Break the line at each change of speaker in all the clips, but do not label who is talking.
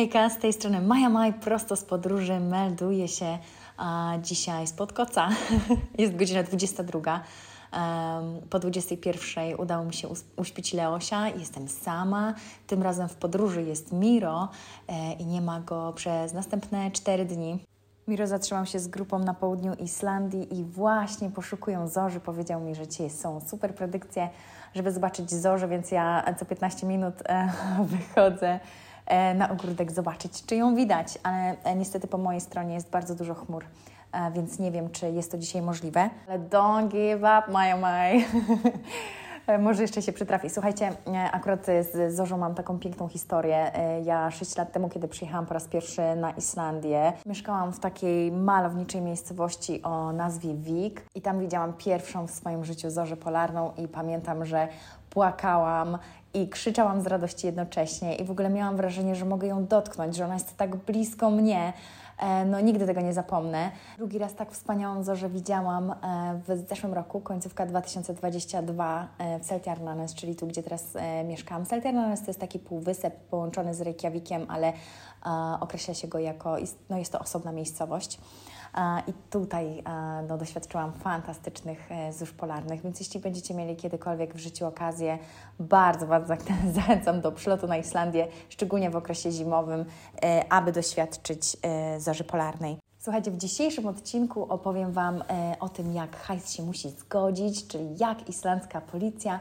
Hejka, z tej strony Maja Maj, prosto z podróży, melduje się a, dzisiaj spod koca. Jest godzina 22. Um, po 21 udało mi się uśpić Leosia, jestem sama. Tym razem w podróży jest Miro e, i nie ma go przez następne 4 dni. Miro zatrzymał się z grupą na południu Islandii i właśnie poszukują zorzy. Powiedział mi, że dzisiaj są super predykcje, żeby zobaczyć zorze, więc ja co 15 minut e, wychodzę na ogródek zobaczyć, czy ją widać, ale e, niestety po mojej stronie jest bardzo dużo chmur, e, więc nie wiem, czy jest to dzisiaj możliwe. Ale don't give up, my my. Może jeszcze się przytrafi. Słuchajcie, akurat z Zorzą mam taką piękną historię. Ja 6 lat temu, kiedy przyjechałam po raz pierwszy na Islandię, mieszkałam w takiej malowniczej miejscowości o nazwie Vik i tam widziałam pierwszą w swoim życiu zorzę polarną i pamiętam, że płakałam i krzyczałam z radości jednocześnie i w ogóle miałam wrażenie, że mogę ją dotknąć, że ona jest tak blisko mnie. E, no nigdy tego nie zapomnę. Drugi raz tak wspaniałą zorzę widziałam e, w zeszłym roku, końcówka 2022 e, w Seltjarnanes, czyli tu, gdzie teraz mieszkam. Seltjarnanes to jest taki półwysep połączony z Reykjavikiem, ale określa się go jako, no jest to osobna miejscowość. I tutaj no, doświadczyłam fantastycznych e, zórz polarnych, więc jeśli będziecie mieli kiedykolwiek w życiu okazję, bardzo, bardzo zachęcam do przylotu na Islandię, szczególnie w okresie zimowym, e, aby doświadczyć e, zorzy polarnej. Słuchajcie, w dzisiejszym odcinku opowiem Wam o tym, jak hajs się musi zgodzić, czyli jak islandzka policja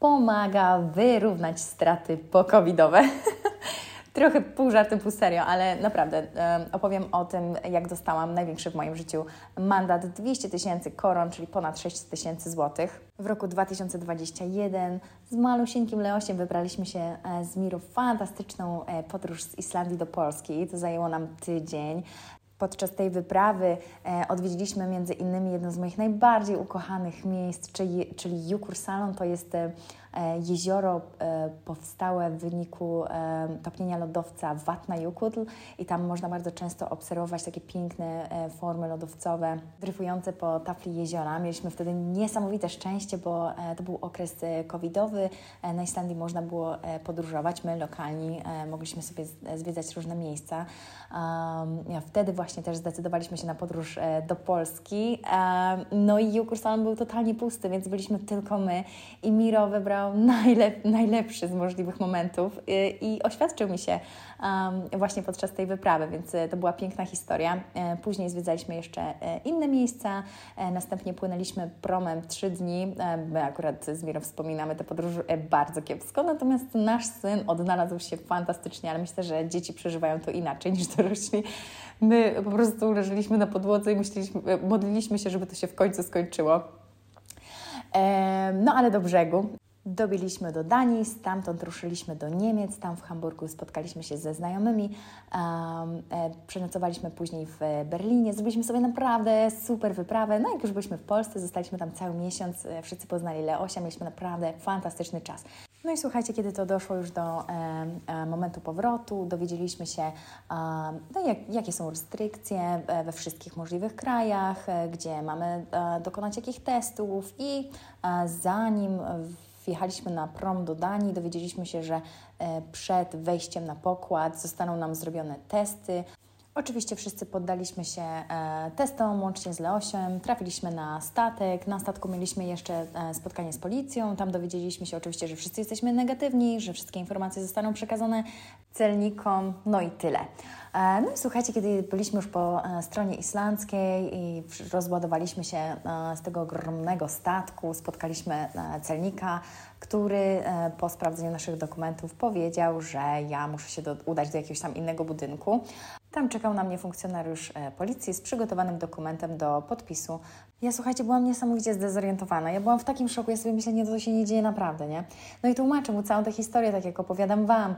pomaga wyrównać straty pokowidowe. trochę pół żartem, pół serio, ale naprawdę opowiem o tym, jak dostałam największy w moim życiu mandat 200 tysięcy koron, czyli ponad 6 tysięcy złotych. W roku 2021 z malusieńkim Leosiem wybraliśmy się e, z Miru w fantastyczną e, podróż z Islandii do Polski. To zajęło nam tydzień. Podczas tej wyprawy e, odwiedziliśmy między innymi jedno z moich najbardziej ukochanych miejsc, czyli, czyli Jukur Salon. To jest E, jezioro e, powstałe w wyniku e, topnienia lodowca Vatnajökull i tam można bardzo często obserwować takie piękne formy lodowcowe dryfujące po tafli jeziora. Mieliśmy wtedy niesamowite szczęście, bo to był okres covidowy. Na Islandii można było podróżować. My lokalni mogliśmy sobie zwiedzać różne miejsca. Wtedy właśnie też zdecydowaliśmy się na podróż do Polski. No i Jukursalon był totalnie pusty, więc byliśmy tylko my i Miro wybrał najlep najlepszy z możliwych momentów y, i oświadczył mi się um, właśnie podczas tej wyprawy, więc y, to była piękna historia. E, później zwiedzaliśmy jeszcze e, inne miejsca, e, następnie płynęliśmy promem trzy dni. My akurat z Mirą wspominamy tę podróż bardzo kiepsko, natomiast nasz syn odnalazł się fantastycznie, ale myślę, że dzieci przeżywają to inaczej niż dorośli. My po prostu leżeliśmy na podłodze i myśleliśmy, modliliśmy się, żeby to się w końcu skończyło. No ale do brzegu. Dobiliśmy do Danii, stamtąd ruszyliśmy do Niemiec, tam w Hamburgu spotkaliśmy się ze znajomymi, um, e, przenocowaliśmy później w Berlinie, zrobiliśmy sobie naprawdę super wyprawę. No jak już byliśmy w Polsce, zostaliśmy tam cały miesiąc, e, wszyscy poznali Leosia, mieliśmy naprawdę fantastyczny czas. No i słuchajcie, kiedy to doszło już do e, e, momentu powrotu, dowiedzieliśmy się, e, no, jak, jakie są restrykcje e, we wszystkich możliwych krajach, gdzie mamy dokonać jakich testów i zanim wjechaliśmy na prom do Danii, dowiedzieliśmy się, że e, przed wejściem na pokład zostaną nam zrobione testy. Oczywiście wszyscy poddaliśmy się e, testom, łącznie z Leosiem. Trafiliśmy na statek. Na statku mieliśmy jeszcze e, spotkanie z policją. Tam dowiedzieliśmy się oczywiście, że wszyscy jesteśmy negatywni, że wszystkie informacje zostaną przekazane celnikom. No i tyle. E, no i słuchajcie, kiedy byliśmy już po e, stronie islandzkiej i rozładowaliśmy się e, z tego ogromnego statku, spotkaliśmy celnika, który po sprawdzeniu naszych dokumentów powiedział, że ja muszę się do, udać do jakiegoś tam innego budynku. Tam czekał na mnie funkcjonariusz policji z przygotowanym dokumentem do podpisu ja słuchajcie, byłam niesamowicie zdezorientowana. Ja byłam w takim szoku, ja sobie myślę, nie, to się nie dzieje naprawdę, nie? No i tłumaczę mu całą tę historię, tak jak opowiadam Wam,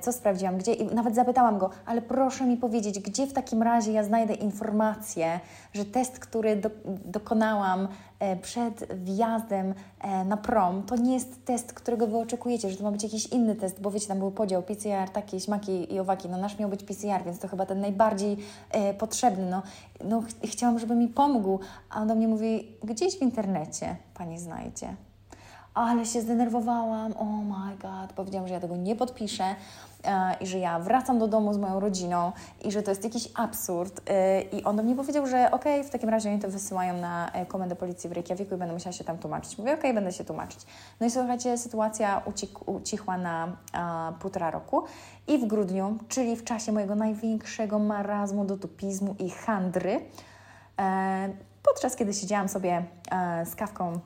co sprawdziłam, gdzie i nawet zapytałam go, ale proszę mi powiedzieć, gdzie w takim razie ja znajdę informację, że test, który do, dokonałam e, przed wjazdem e, na prom, to nie jest test, którego Wy oczekujecie, że to ma być jakiś inny test, bo wiecie, tam był podział PCR, takie, śmaki i owaki, no nasz miał być PCR, więc to chyba ten najbardziej e, potrzebny, no, no ch chciałam, żeby mi pomógł, a on do mnie mówi, gdzieś w internecie Pani znajdzie. Ale się zdenerwowałam, oh my god, powiedziałam, że ja tego nie podpiszę e, i że ja wracam do domu z moją rodziną i że to jest jakiś absurd. E, I on do mnie powiedział, że okej, okay, w takim razie oni to wysyłają na e, komendę policji w Reykjaviku i będę musiała się tam tłumaczyć. Mówię, okej, okay, będę się tłumaczyć. No i słuchajcie, sytuacja ucich, ucichła na a, półtora roku i w grudniu, czyli w czasie mojego największego marazmu, dotupizmu i handry, e, podczas kiedy siedziałam sobie e, z kawką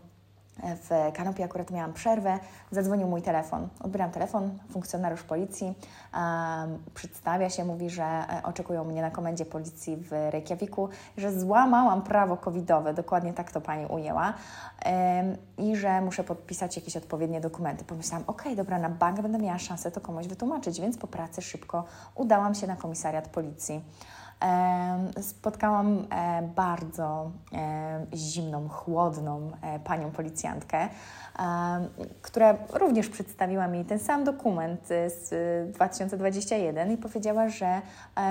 w kanopie akurat miałam przerwę, zadzwonił mój telefon. Odbieram telefon, funkcjonariusz policji um, przedstawia się, mówi, że e, oczekują mnie na komendzie policji w Reykjaviku, że złamałam prawo covidowe, dokładnie tak to pani ujęła, um, i że muszę podpisać jakieś odpowiednie dokumenty. Pomyślałam, ok, dobra, na bank będę miała szansę to komuś wytłumaczyć, więc po pracy szybko udałam się na komisariat policji spotkałam e, bardzo e, zimną, chłodną e, panią policjantkę, która również przedstawiła mi ten sam dokument z 2021 i powiedziała, że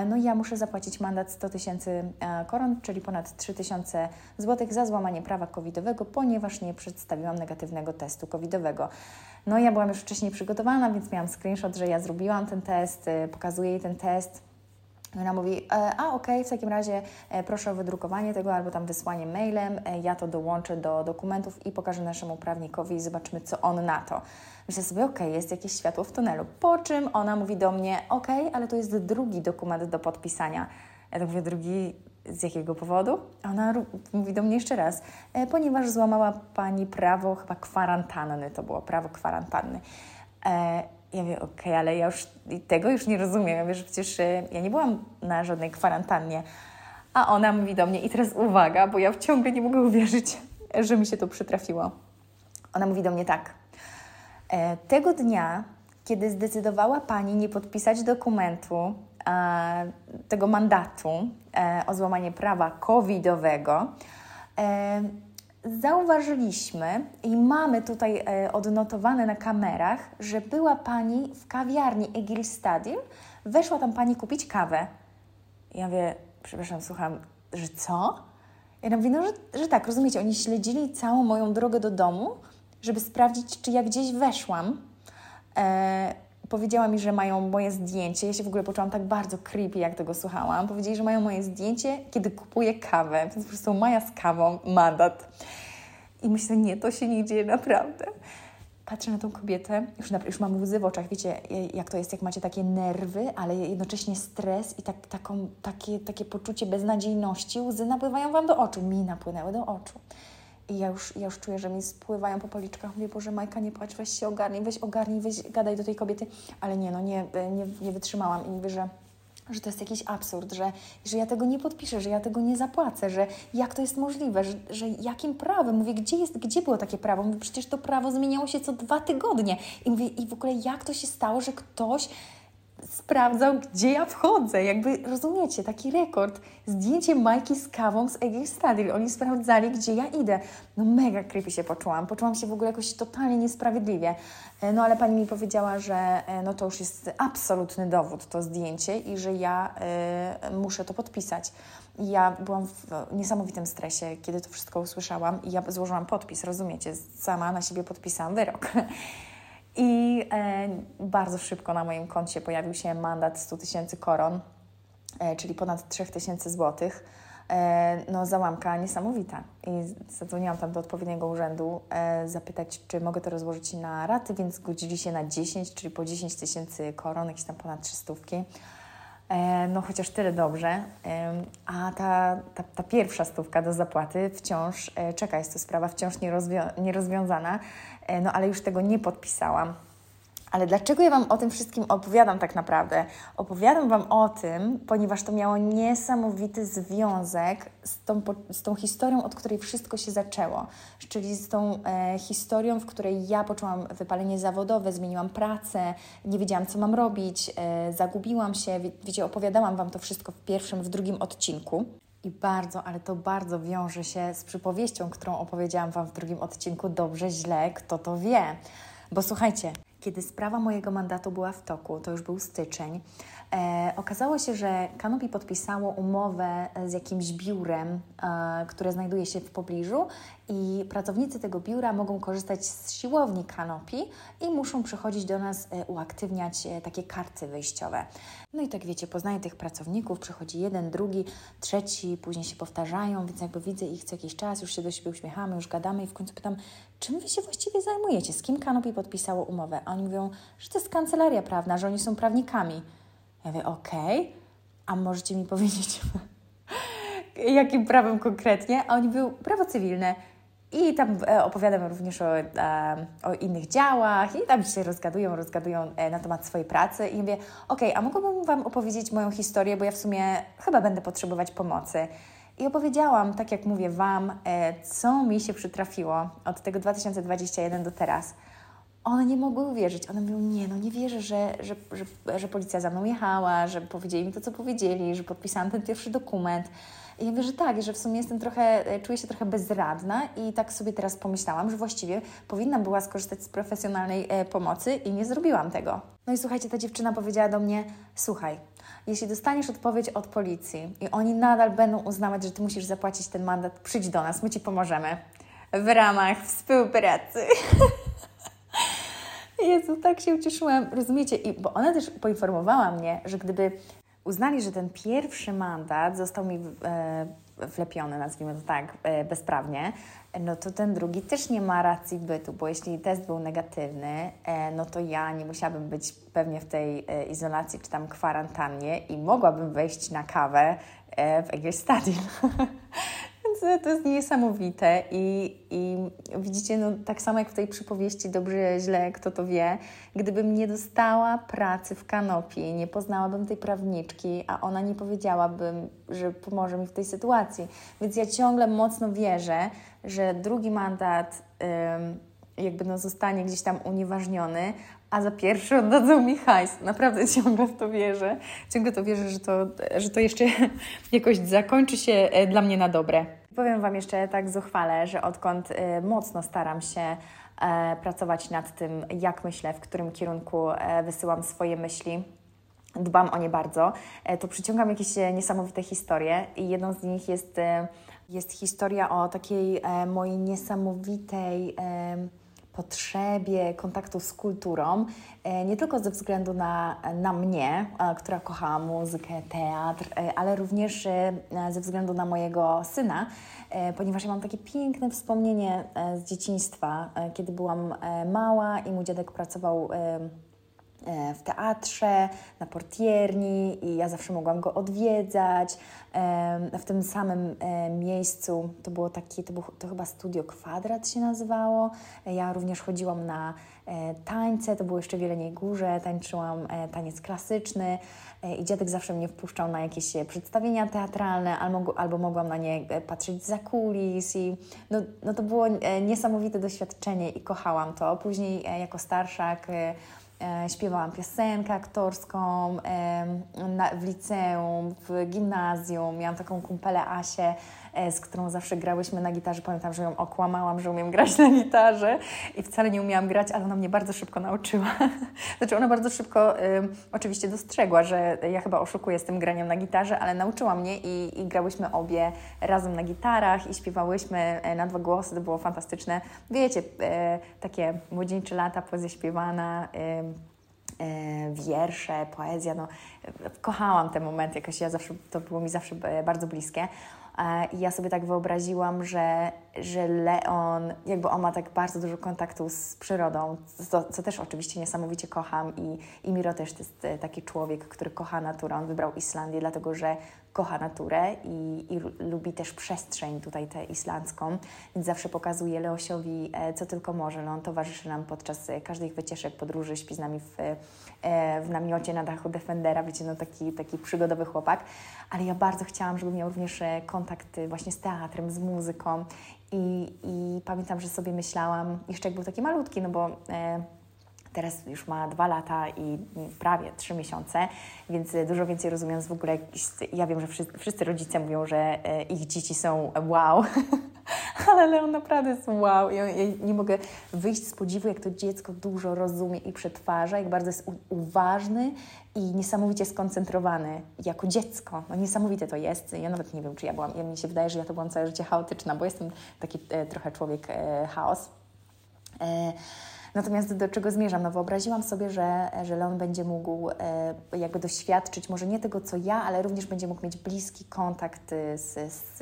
no ja muszę zapłacić mandat 100 tysięcy koron, czyli ponad 3 tysiące złotych za złamanie prawa covidowego, ponieważ nie przedstawiłam negatywnego testu covidowego. No ja byłam już wcześniej przygotowana, więc miałam screenshot, że ja zrobiłam ten test, pokazuję jej ten test, ona mówi, e, a okay, w takim razie e, proszę o wydrukowanie tego albo tam wysłanie mailem, e, ja to dołączę do dokumentów i pokażę naszemu prawnikowi i zobaczymy, co on na to. Myślę sobie, okay, jest jakieś światło w tunelu. Po czym ona mówi do mnie, okay, ale to jest drugi dokument do podpisania. Ja tak mówię, drugi z jakiego powodu? Ona mówi do mnie jeszcze raz, ponieważ złamała Pani prawo chyba kwarantanny, to było prawo kwarantanny. Ja mówię, okej, okay, ale ja już tego już nie rozumiem. Ja wiem, że przecież e, ja nie byłam na żadnej kwarantannie. A ona mówi do mnie, i teraz uwaga, bo ja ciągle nie mogę uwierzyć, że mi się to przytrafiło. Ona mówi do mnie tak. E, tego dnia, kiedy zdecydowała Pani nie podpisać dokumentu, e, tego mandatu o złamanie prawa covidowego, zauważyliśmy i mamy tutaj e, odnotowane na kamerach, że była pani w kawiarni Egil Stadium, weszła tam pani kupić kawę. Ja mówię, przepraszam, słucham, że co? Ja mówię, no, że, że tak, rozumiecie, oni śledzili całą moją drogę do domu, żeby sprawdzić, czy ja gdzieś weszłam. E, powiedziała mi, że mają moje zdjęcie. Ja się w ogóle poczułam tak bardzo creepy, jak tego słuchałam. Powiedzieli, że mają moje zdjęcie, kiedy kupuję kawę. Więc po prostu Maja z kawą, mandat. I myślę, nie, to się nie dzieje naprawdę. Patrzę na tą kobietę, już, na, już mam łzy w oczach. Wiecie, jak to jest, jak macie takie nerwy, ale jednocześnie stres i tak, taką, takie, takie poczucie beznadziejności. Łzy napływają Wam do oczu. Mi napłynęły do oczu. I ja już, ja już czuję, że mi spływają po policzkach. Mówię, Boże, Majka, nie płacz, weź się ogarnij, weź ogarnij, weź gadaj do tej kobiety. Ale nie, no nie, nie, nie wytrzymałam i mówię, że że to jest jakiś absurd, że, że ja tego nie podpiszę, że ja tego nie zapłacę, że jak to jest możliwe, że, że jakim prawem? Mówię, gdzie, jest, gdzie było takie prawo? Mówię, przecież to prawo zmieniało się co dwa tygodnie. I mówię, i w ogóle jak to się stało, że ktoś sprawdzał, gdzie ja wchodzę. Jakby, rozumiecie, taki rekord. Zdjęcie Majki z kawą z Egil Stadil. Oni sprawdzali, gdzie ja idę. No mega creepy się poczułam. Poczułam się w ogóle jakoś totalnie niesprawiedliwie. E, no ale pani mi powiedziała, że e, no to już jest absolutny dowód, to zdjęcie i że ja y, muszę to podpisać. I ja byłam w niesamowitym stresie, kiedy to wszystko usłyszałam i ja złożyłam podpis, rozumiecie? Sama na siebie podpisałam wyrok. I e, bardzo szybko na moim koncie pojawił się mandat 100 tysięcy koron, e, czyli ponad 3 tysięcy złotych. E, no, załamka niesamowita. I zadzwoniłam tam do odpowiedniego urzędu e, zapytać, czy mogę to rozłożyć na raty, więc zgodzili się na 10, czyli po 10 tysięcy koron, jakieś tam ponad 300. E, no chociaż tyle dobrze. A ta, ta, ta, pierwsza stówka do zapłaty wciąż e, czeka, jest to sprawa wciąż nierozwią nierozwiązana, no ale już tego nie podpisałam. Ale dlaczego ja Wam o tym wszystkim opowiadam tak naprawdę? Opowiadam Wam o tym, ponieważ to miało niesamowity związek z tą, z tą historią, od której wszystko się zaczęło. Czyli z tą e, historią, w której ja poczułam wypalenie zawodowe, zmieniłam pracę, nie wiedziałam, co mam robić, e, zagubiłam się. Wie, wiecie, opowiadałam Wam to wszystko w pierwszym, w drugim odcinku. I bardzo, ale to bardzo wiąże się z przypowieścią, którą opowiedziałam Wam w drugim odcinku. Dobrze, źle, kto to wie. Bo słuchajcie, kiedy sprawa mojego mandatu była w toku, to już był styczeń, E, okazało się, że Kanopi podpisało umowę z jakimś biurem, e, które znajduje się w pobliżu i pracownicy tego biura mogą korzystać z siłowni Kanopi i muszą przychodzić do nas e, uaktywniać e, takie karty wyjściowe. No i tak wiecie, poznaję tych pracowników, przychodzi jeden, drugi, trzeci, później się powtarzają, więc jakby widzę ich co jakiś czas, już się do siebie uśmiechamy, już gadamy i w końcu pytam, czym Wy się właściwie zajmujecie? Z kim Kanopi podpisało umowę? A oni mówią, że to jest kancelaria prawna, że oni są prawnikami. Ja mówię, okej, okay, a możecie mi powiedzieć, jakim prawem konkretnie? A oni mówią, prawo cywilne. I tam e, opowiadam również o, o innych działach i tam się rozgadują, rozgadują e, na temat swojej pracy i mówię, okej, okay, a mogłabym Wam opowiedzieć moją historię, bo ja w sumie chyba będę potrzebować pomocy. I opowiedziałam, tak jak mówię Wam, co mi się przytrafiło od tego 2021 do teraz one nie mogły uwierzyć. One mówią, nie, no nie wierzę, że, że, że, że policja za mną jechała, że powiedzieli mi to, co powiedzieli, że podpisałam ten pierwszy dokument. I ja mówię, że tak, że w sumie jestem trochę, e, czuję się trochę bezradna i tak sobie teraz pomyślałam, że właściwie powinnam była skorzystać z profesjonalnej e, pomocy i nie zrobiłam tego. No i słuchajcie, ta dziewczyna powiedziała do mnie, słuchaj, jeśli dostaniesz odpowiedź od policji i oni nadal będą uznawać, że ty musisz zapłacić ten mandat, przyjdź do nas, my ci pomożemy w ramach współpracy. Jezu, tak się ucieszyłam, rozumiecie? I, bo ona też poinformowała mnie, że gdyby uznali, że ten pierwszy mandat został mi e, wlepiony, nazwijmy to tak, e, bezprawnie, no to ten drugi też nie ma racji bytu, bo jeśli test był negatywny, e, no to ja nie musiałabym być pewnie w tej e, izolacji czy tam kwarantannie i mogłabym wejść na kawę w jakieś stadion. To jest niesamowite i, i widzicie, no, tak samo jak w tej przypowieści Dobrze, źle, kto to wie, gdybym nie dostała pracy w kanopie, nie poznałabym tej prawniczki, a ona nie powiedziałabym, że pomoże mi w tej sytuacji. Więc ja ciągle mocno wierzę, że drugi mandat ym, jakby no, zostanie gdzieś tam unieważniony, a za pierwszy oddadzą mi hajs. Naprawdę ciągle w to wierzę. Ciągle to wierzę, że to, że to jeszcze jakoś zakończy się e, dla mnie na dobre. Powiem Wam jeszcze tak zuchwale, że odkąd y, mocno staram się e, pracować nad tym, jak myślę, w którym kierunku e, wysyłam swoje myśli, dbam o nie bardzo, e, to przyciągam jakieś niesamowite historie i jedną z nich jest, jest historia o takiej mojej niesamowitej potrzebie kontaktu z kulturą, e, nie tylko ze względu na, na mnie, e, która kochała muzykę, teatr, e, ale również ze względu na mojego syna, ponieważ ja mam takie piękne wspomnienie z dzieciństwa, kiedy byłam mała i mój dziadek pracował w teatrze, na portierni i ja zawsze mogłam go odwiedzać. W tym samym miejscu to było takie, to, było, to chyba Studio Kwadrat się nazywało. Ja również chodziłam na e, tańce, to było jeszcze w Jeleniej Górze, tańczyłam e, taniec klasyczny e, i dziadek zawsze mnie wpuszczał na jakieś przedstawienia teatralne albo, albo mogłam na nie patrzeć za kulis i no, no to było niesamowite doświadczenie i kochałam to. Później jako starszak E, śpiewałam piosenkę aktorską w liceum, w gimnazjum. Miałam taką kumpelę Asię, e, z którą zawsze grałyśmy na gitarze. Pamiętam, że ją okłamałam, że umiem grać na gitarze i wcale nie umiałam grać, ale ona mnie bardzo szybko nauczyła. znaczy ona bardzo szybko oczywiście dostrzegła, że ja chyba oszukuję z tym graniem na gitarze, ale nauczyła mnie i, i grałyśmy obie razem na gitarach i śpiewałyśmy e, na dwa głosy. To było fantastyczne. Wiecie, takie młodzieńcze lata, poezja śpiewana, E, wiersze, poezja, no, kochałam te momenty, jakoś ja zawsze, to było mi zawsze bardzo bliskie. E, I ja sobie tak wyobraziłam, że, że Leon, jakby on ma tak bardzo dużo kontaktu z przyrodą, co, co też oczywiście niesamowicie kocham i, i Miro też to jest e, taki człowiek, który kocha naturę. On wybrał Islandię, dlatego że kocha naturę i, i lubi też przestrzeń tutaj tę islandzką, więc zawsze pokazuje Leosiowi, e, co tylko może. No, on towarzyszy nam podczas e, każdej wycieczek, podróży, śpi z nami w, e, w namiocie na dachu Defendera, wiecie, no taki, taki przygodowy chłopak, ale ja bardzo chciałam, żeby miał również kontakt właśnie z teatrem, z muzyką. I, i pamiętam, że sobie myślałam, jeszcze jak był taki malutki, no bo... Teraz już ma dwa lata i prawie trzy miesiące, więc dużo więcej rozumiejąc w ogóle, ja wiem, że wszyscy, wszyscy rodzice mówią, że e, ich dzieci są wow, ale Leon naprawdę jest wow. Ja, ja nie mogę wyjść z podziwu, jak to dziecko dużo rozumie i przetwarza, jak bardzo jest uważny i niesamowicie skoncentrowany jako dziecko. No niesamowite to jest. Ja nawet nie wiem, czy ja byłam, ja mi się wydaje, że ja to byłam całe życie chaotyczna, bo jestem taki e, trochę człowiek e, chaos. E, Natomiast do czego zmierzam? No wyobraziłam sobie, że, że Leon będzie mógł e, jakby doświadczyć może nie tego, co ja, ale również będzie mógł mieć bliski kontakt z, z,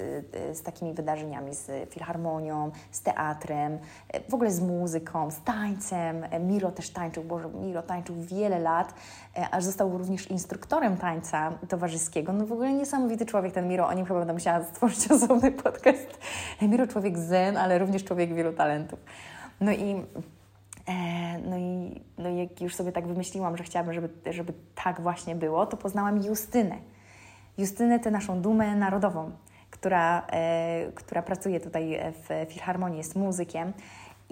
z takimi wydarzeniami, z filharmonią, z teatrem, e, w ogóle z muzyką, z tańcem. E, Miro też tańczył, bo Miro tańczył wiele lat, aż został również instruktorem tańca towarzyskiego. No w ogóle niesamowity człowiek ten Miro, o nim chyba będę musiała stworzyć osobny podcast. Miro człowiek zen, ale również człowiek wielu talentów. No i no i, no i jak już sobie tak wymyśliłam, że chciałabym, żeby, żeby tak właśnie było, to poznałam Justynę. Justynę, tę naszą dumę narodową, która, e, która pracuje tutaj w Filharmonii, jest muzykiem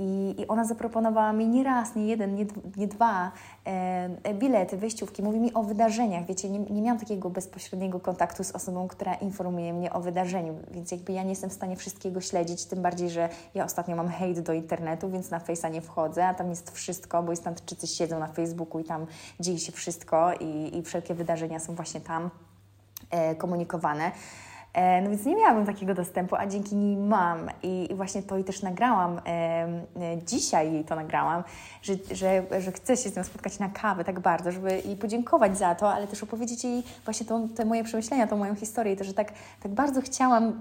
i, I, ona zaproponowała mi nie raz, nie jeden, nie, nie dwa e, bilety, wejściówki. Mówi mi o wydarzeniach. Wiecie, nie, nie miałam takiego bezpośredniego kontaktu z osobą, która informuje mnie o wydarzeniu, więc jakby ja nie jestem w stanie wszystkiego śledzić, tym bardziej, że ja ostatnio mam hejt do internetu, więc na Face'a nie wchodzę, a tam jest wszystko, bo Istantczycy siedzą na Facebooku i tam dzieje się wszystko i, i wszelkie wydarzenia są właśnie tam e, komunikowane. E, no więc nie miałabym takiego dostępu, a dzięki niej mam. I, właśnie to i też nagrałam, e, e, dzisiaj jej to nagrałam, że, że, że chcę się z nią spotkać na kawę tak bardzo, żeby jej podziękować za to, ale też opowiedzieć jej właśnie to, te moje przemyślenia, tą moją historię. I to, że tak, tak bardzo chciałam,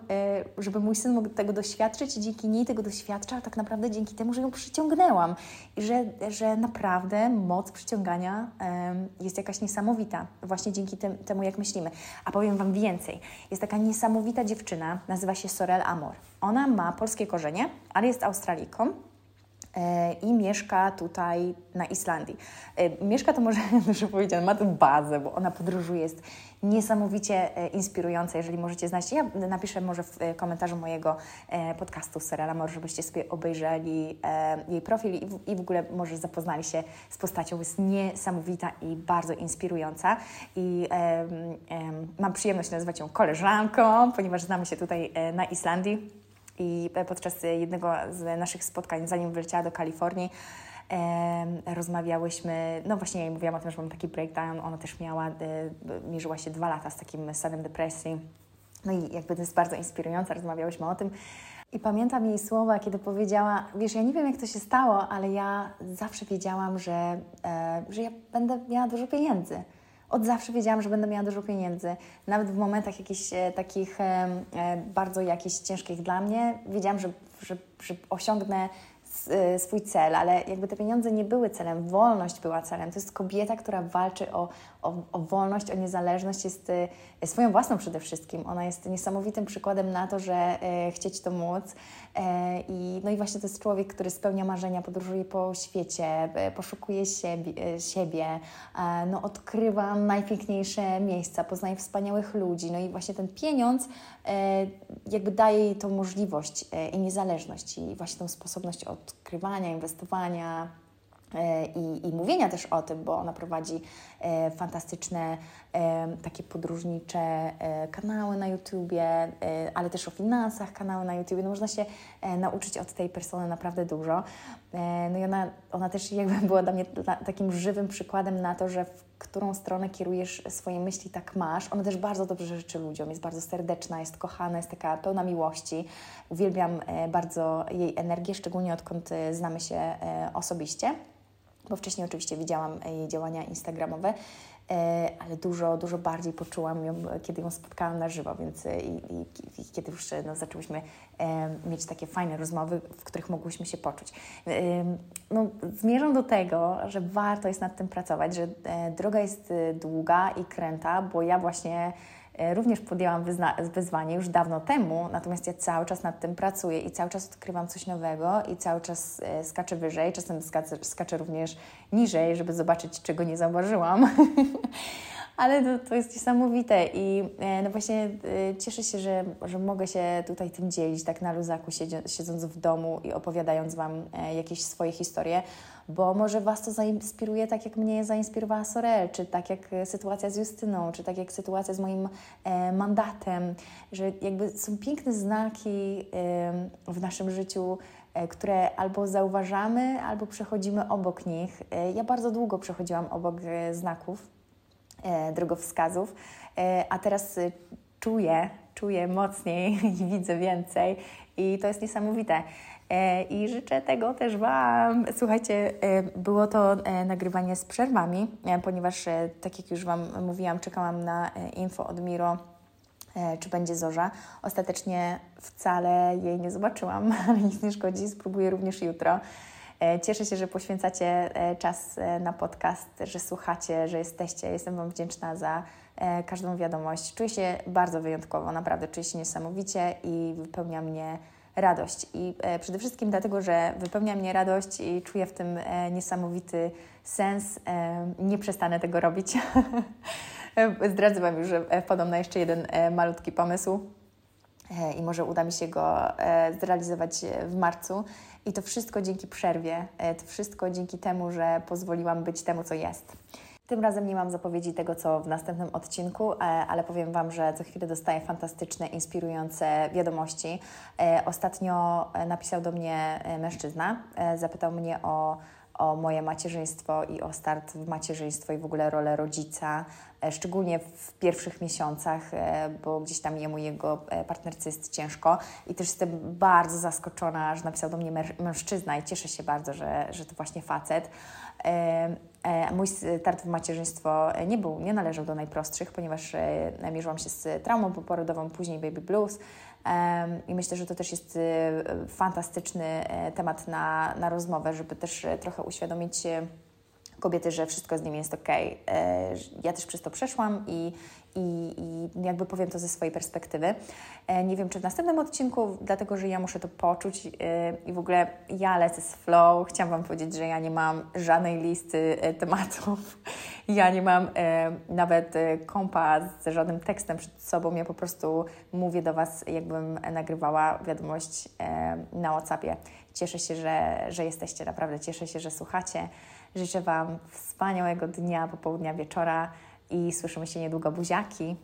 żeby mój syn mógł tego doświadczyć i dzięki niej tego doświadcza, tak naprawdę dzięki temu, że ją przyciągnęłam. I że, że naprawdę moc przyciągania jest jakaś niesamowita, właśnie dzięki temu, jak myślimy. A powiem Wam więcej. Jest taka niesamowita niesamowita dziewczyna, nazywa się Sorel Amor. Ona ma polskie korzenie, ale jest Australijką i mieszka tutaj na Islandii. E, mieszka to może dużo powiedziane, ma tu bazę, bo ona podróżuje, jest niesamowicie e, inspirująca, jeżeli możecie znać. Ja napiszę może w komentarzu mojego podcastu Sorel Amor, żebyście sobie obejrzeli jej profil i w ogóle może zapoznali się z postacią. Jest niesamowita i bardzo inspirująca i mam przyjemność nazywać ją koleżanką, ponieważ znamy się tutaj na Islandii i podczas jednego z naszych spotkań, zanim wyleciała do Kalifornii, rozmawiałyśmy, no właśnie ja mówiłam o tym, że mam taki breakdown, ona też miała, e, mierzyła się dwa lata z takim stanem depresji, no i jakby to jest bardzo inspirujące, rozmawiałyśmy o tym. I pamiętam jej słowa, kiedy powiedziała: Wiesz, ja nie wiem, jak to się stało, ale ja zawsze wiedziałam, że, e, że ja będę miała dużo pieniędzy od zawsze wiedziałam, że będę miała dużo pieniędzy. Nawet w momentach jakichś e, takich e, e, bardzo jakichś ciężkich dla mnie, wiedziałam, że, że, że osiągnę Y, swój cel, ale jakby te pieniądze nie były celem, wolność była celem. To jest kobieta, która walczy o, o, o wolność, o niezależność, jest y, swoją własną przede wszystkim. Ona jest niesamowitym przykładem na to, że y, chcieć to móc. I, no i właśnie to jest człowiek, który spełnia marzenia, podróżuje po świecie, poszukuje siebie, siebie no, odkrywa najpiękniejsze miejsca, poznaje wspaniałych ludzi. No i właśnie ten pieniądz jakby daje jej tą możliwość i niezależność i właśnie tą sposobność od odkrywania, inwestowania, e, i, i, mówienia też o tym, bo ona prowadzi e, fantastyczne e, takie podróżnicze e, kanały na YouTubie, e, ale też o finansach kanały na YouTubie. No, można się e, nauczyć od tej persony naprawdę dużo. no i ona, ona też jakby była dla mnie takim żywym przykładem na to, że w którą stronę kierujesz swoje myśli, tak masz. Ona też bardzo dobrze życzy ludziom, jest bardzo serdeczna, jest kochana, jest taka pełna miłości. Uwielbiam e, bardzo jej energię, szczególnie odkąd e, znamy się e, osobiście, bo wcześniej oczywiście widziałam jej działania instagramowe E, ale dużo, dużo bardziej poczułam ją, kiedy ją spotkałam na żywo, więc e, i, i, i kiedy już no, zaczęłyśmy e, mieć takie fajne rozmowy, w których mogłyśmy się poczuć. no, zmierzam do tego, że warto jest nad tym pracować, że droga jest długa i kręta, bo ja właśnie E, również podjęłam wyzwanie już dawno temu, natomiast ja cały czas nad tym pracuję i cały czas odkrywam coś nowego i cały czas e, skaczę wyżej, czasem skaczę, skaczę również niżej, żeby zobaczyć, czego nie zauważyłam. ale to, to jest niesamowite i e, no właśnie e, cieszę się, że, że mogę się tutaj tym dzielić, tak na luzaku, siedząc w domu i opowiadając Wam e, jakieś swoje historie, bo może Was to zainspiruje tak, jak mnie zainspirowała Sorel, czy tak jak sytuacja z Justyną, czy tak jak sytuacja z moim mandatem, że jakby są piękne znaki w naszym życiu, które albo zauważamy, albo przechodzimy obok nich. Ja bardzo długo przechodziłam obok znaków, drogowskazów, e, a teraz e, czuję, czuję mocniej i widzę więcej i to jest niesamowite. I życzę tego też Wam. Słuchajcie, było to nagrywanie z przerwami, ponieważ, tak jak już Wam mówiłam, czekałam na info od Miro, czy będzie zorza. Ostatecznie wcale jej nie zobaczyłam, ale nic nie szkodzi, spróbuję również jutro. E, cieszę się, że poświęcacie e, czas e, na podcast, że słuchacie, że jesteście. Jestem Wam wdzięczna za każdą wiadomość. Czuję się bardzo wyjątkowo, naprawdę czuję się niesamowicie i wypełnia mnie radość. I przede wszystkim dlatego, że wypełnia mnie radość i czuję w tym niesamowity sens. Nie przestanę tego robić. Zdradzę Wam już, że wpadam na jeszcze jeden malutki pomysł i może uda mi się go zrealizować w marcu. I to wszystko dzięki przerwie, e, to wszystko dzięki temu, że pozwoliłam być temu, co jest. Tym razem nie mam zapowiedzi tego, co w następnym odcinku, e, ale powiem Wam, że co chwilę dostaję fantastyczne, inspirujące wiadomości. E, ostatnio napisał do mnie mężczyzna, zapytał mnie o o moje macierzyństwo i o start w macierzyństwo i w ogóle rolę rodzica, szczególnie w pierwszych miesiącach, e, bo gdzieś tam jemu jego e, partnerce jest ciężko i też jestem bardzo zaskoczona, że napisał do mnie mężczyzna i cieszę się bardzo, że, że to właśnie facet. Mój start w macierzyństwo nie był, nie należał do najprostszych, ponieważ mierzyłam się z traumą poporodową, później baby blues, i myślę, że to też jest fantastyczny e, temat na, na rozmowę, żeby też e, trochę uświadomić kobiety, że wszystko z nimi jest ok. E, ja też przez to przeszłam i, i, i jakby powiem to ze swojej perspektywy. E, nie wiem, czy w następnym odcinku, dlatego że ja muszę to poczuć e, i w ogóle ja lecę z flow. Chciałam Wam powiedzieć, że ja nie mam żadnej listy tematów. Ja nie mam nawet kompa z żadnym tekstem przed sobą. Ja po prostu mówię do Was, jakbym nagrywała wiadomość na WhatsAppie. Cieszę się, że, że jesteście, naprawdę cieszę się, że słuchacie. Życzę Wam wspaniałego dnia, popołudnia, wieczora i słyszymy się niedługo. Buziaki!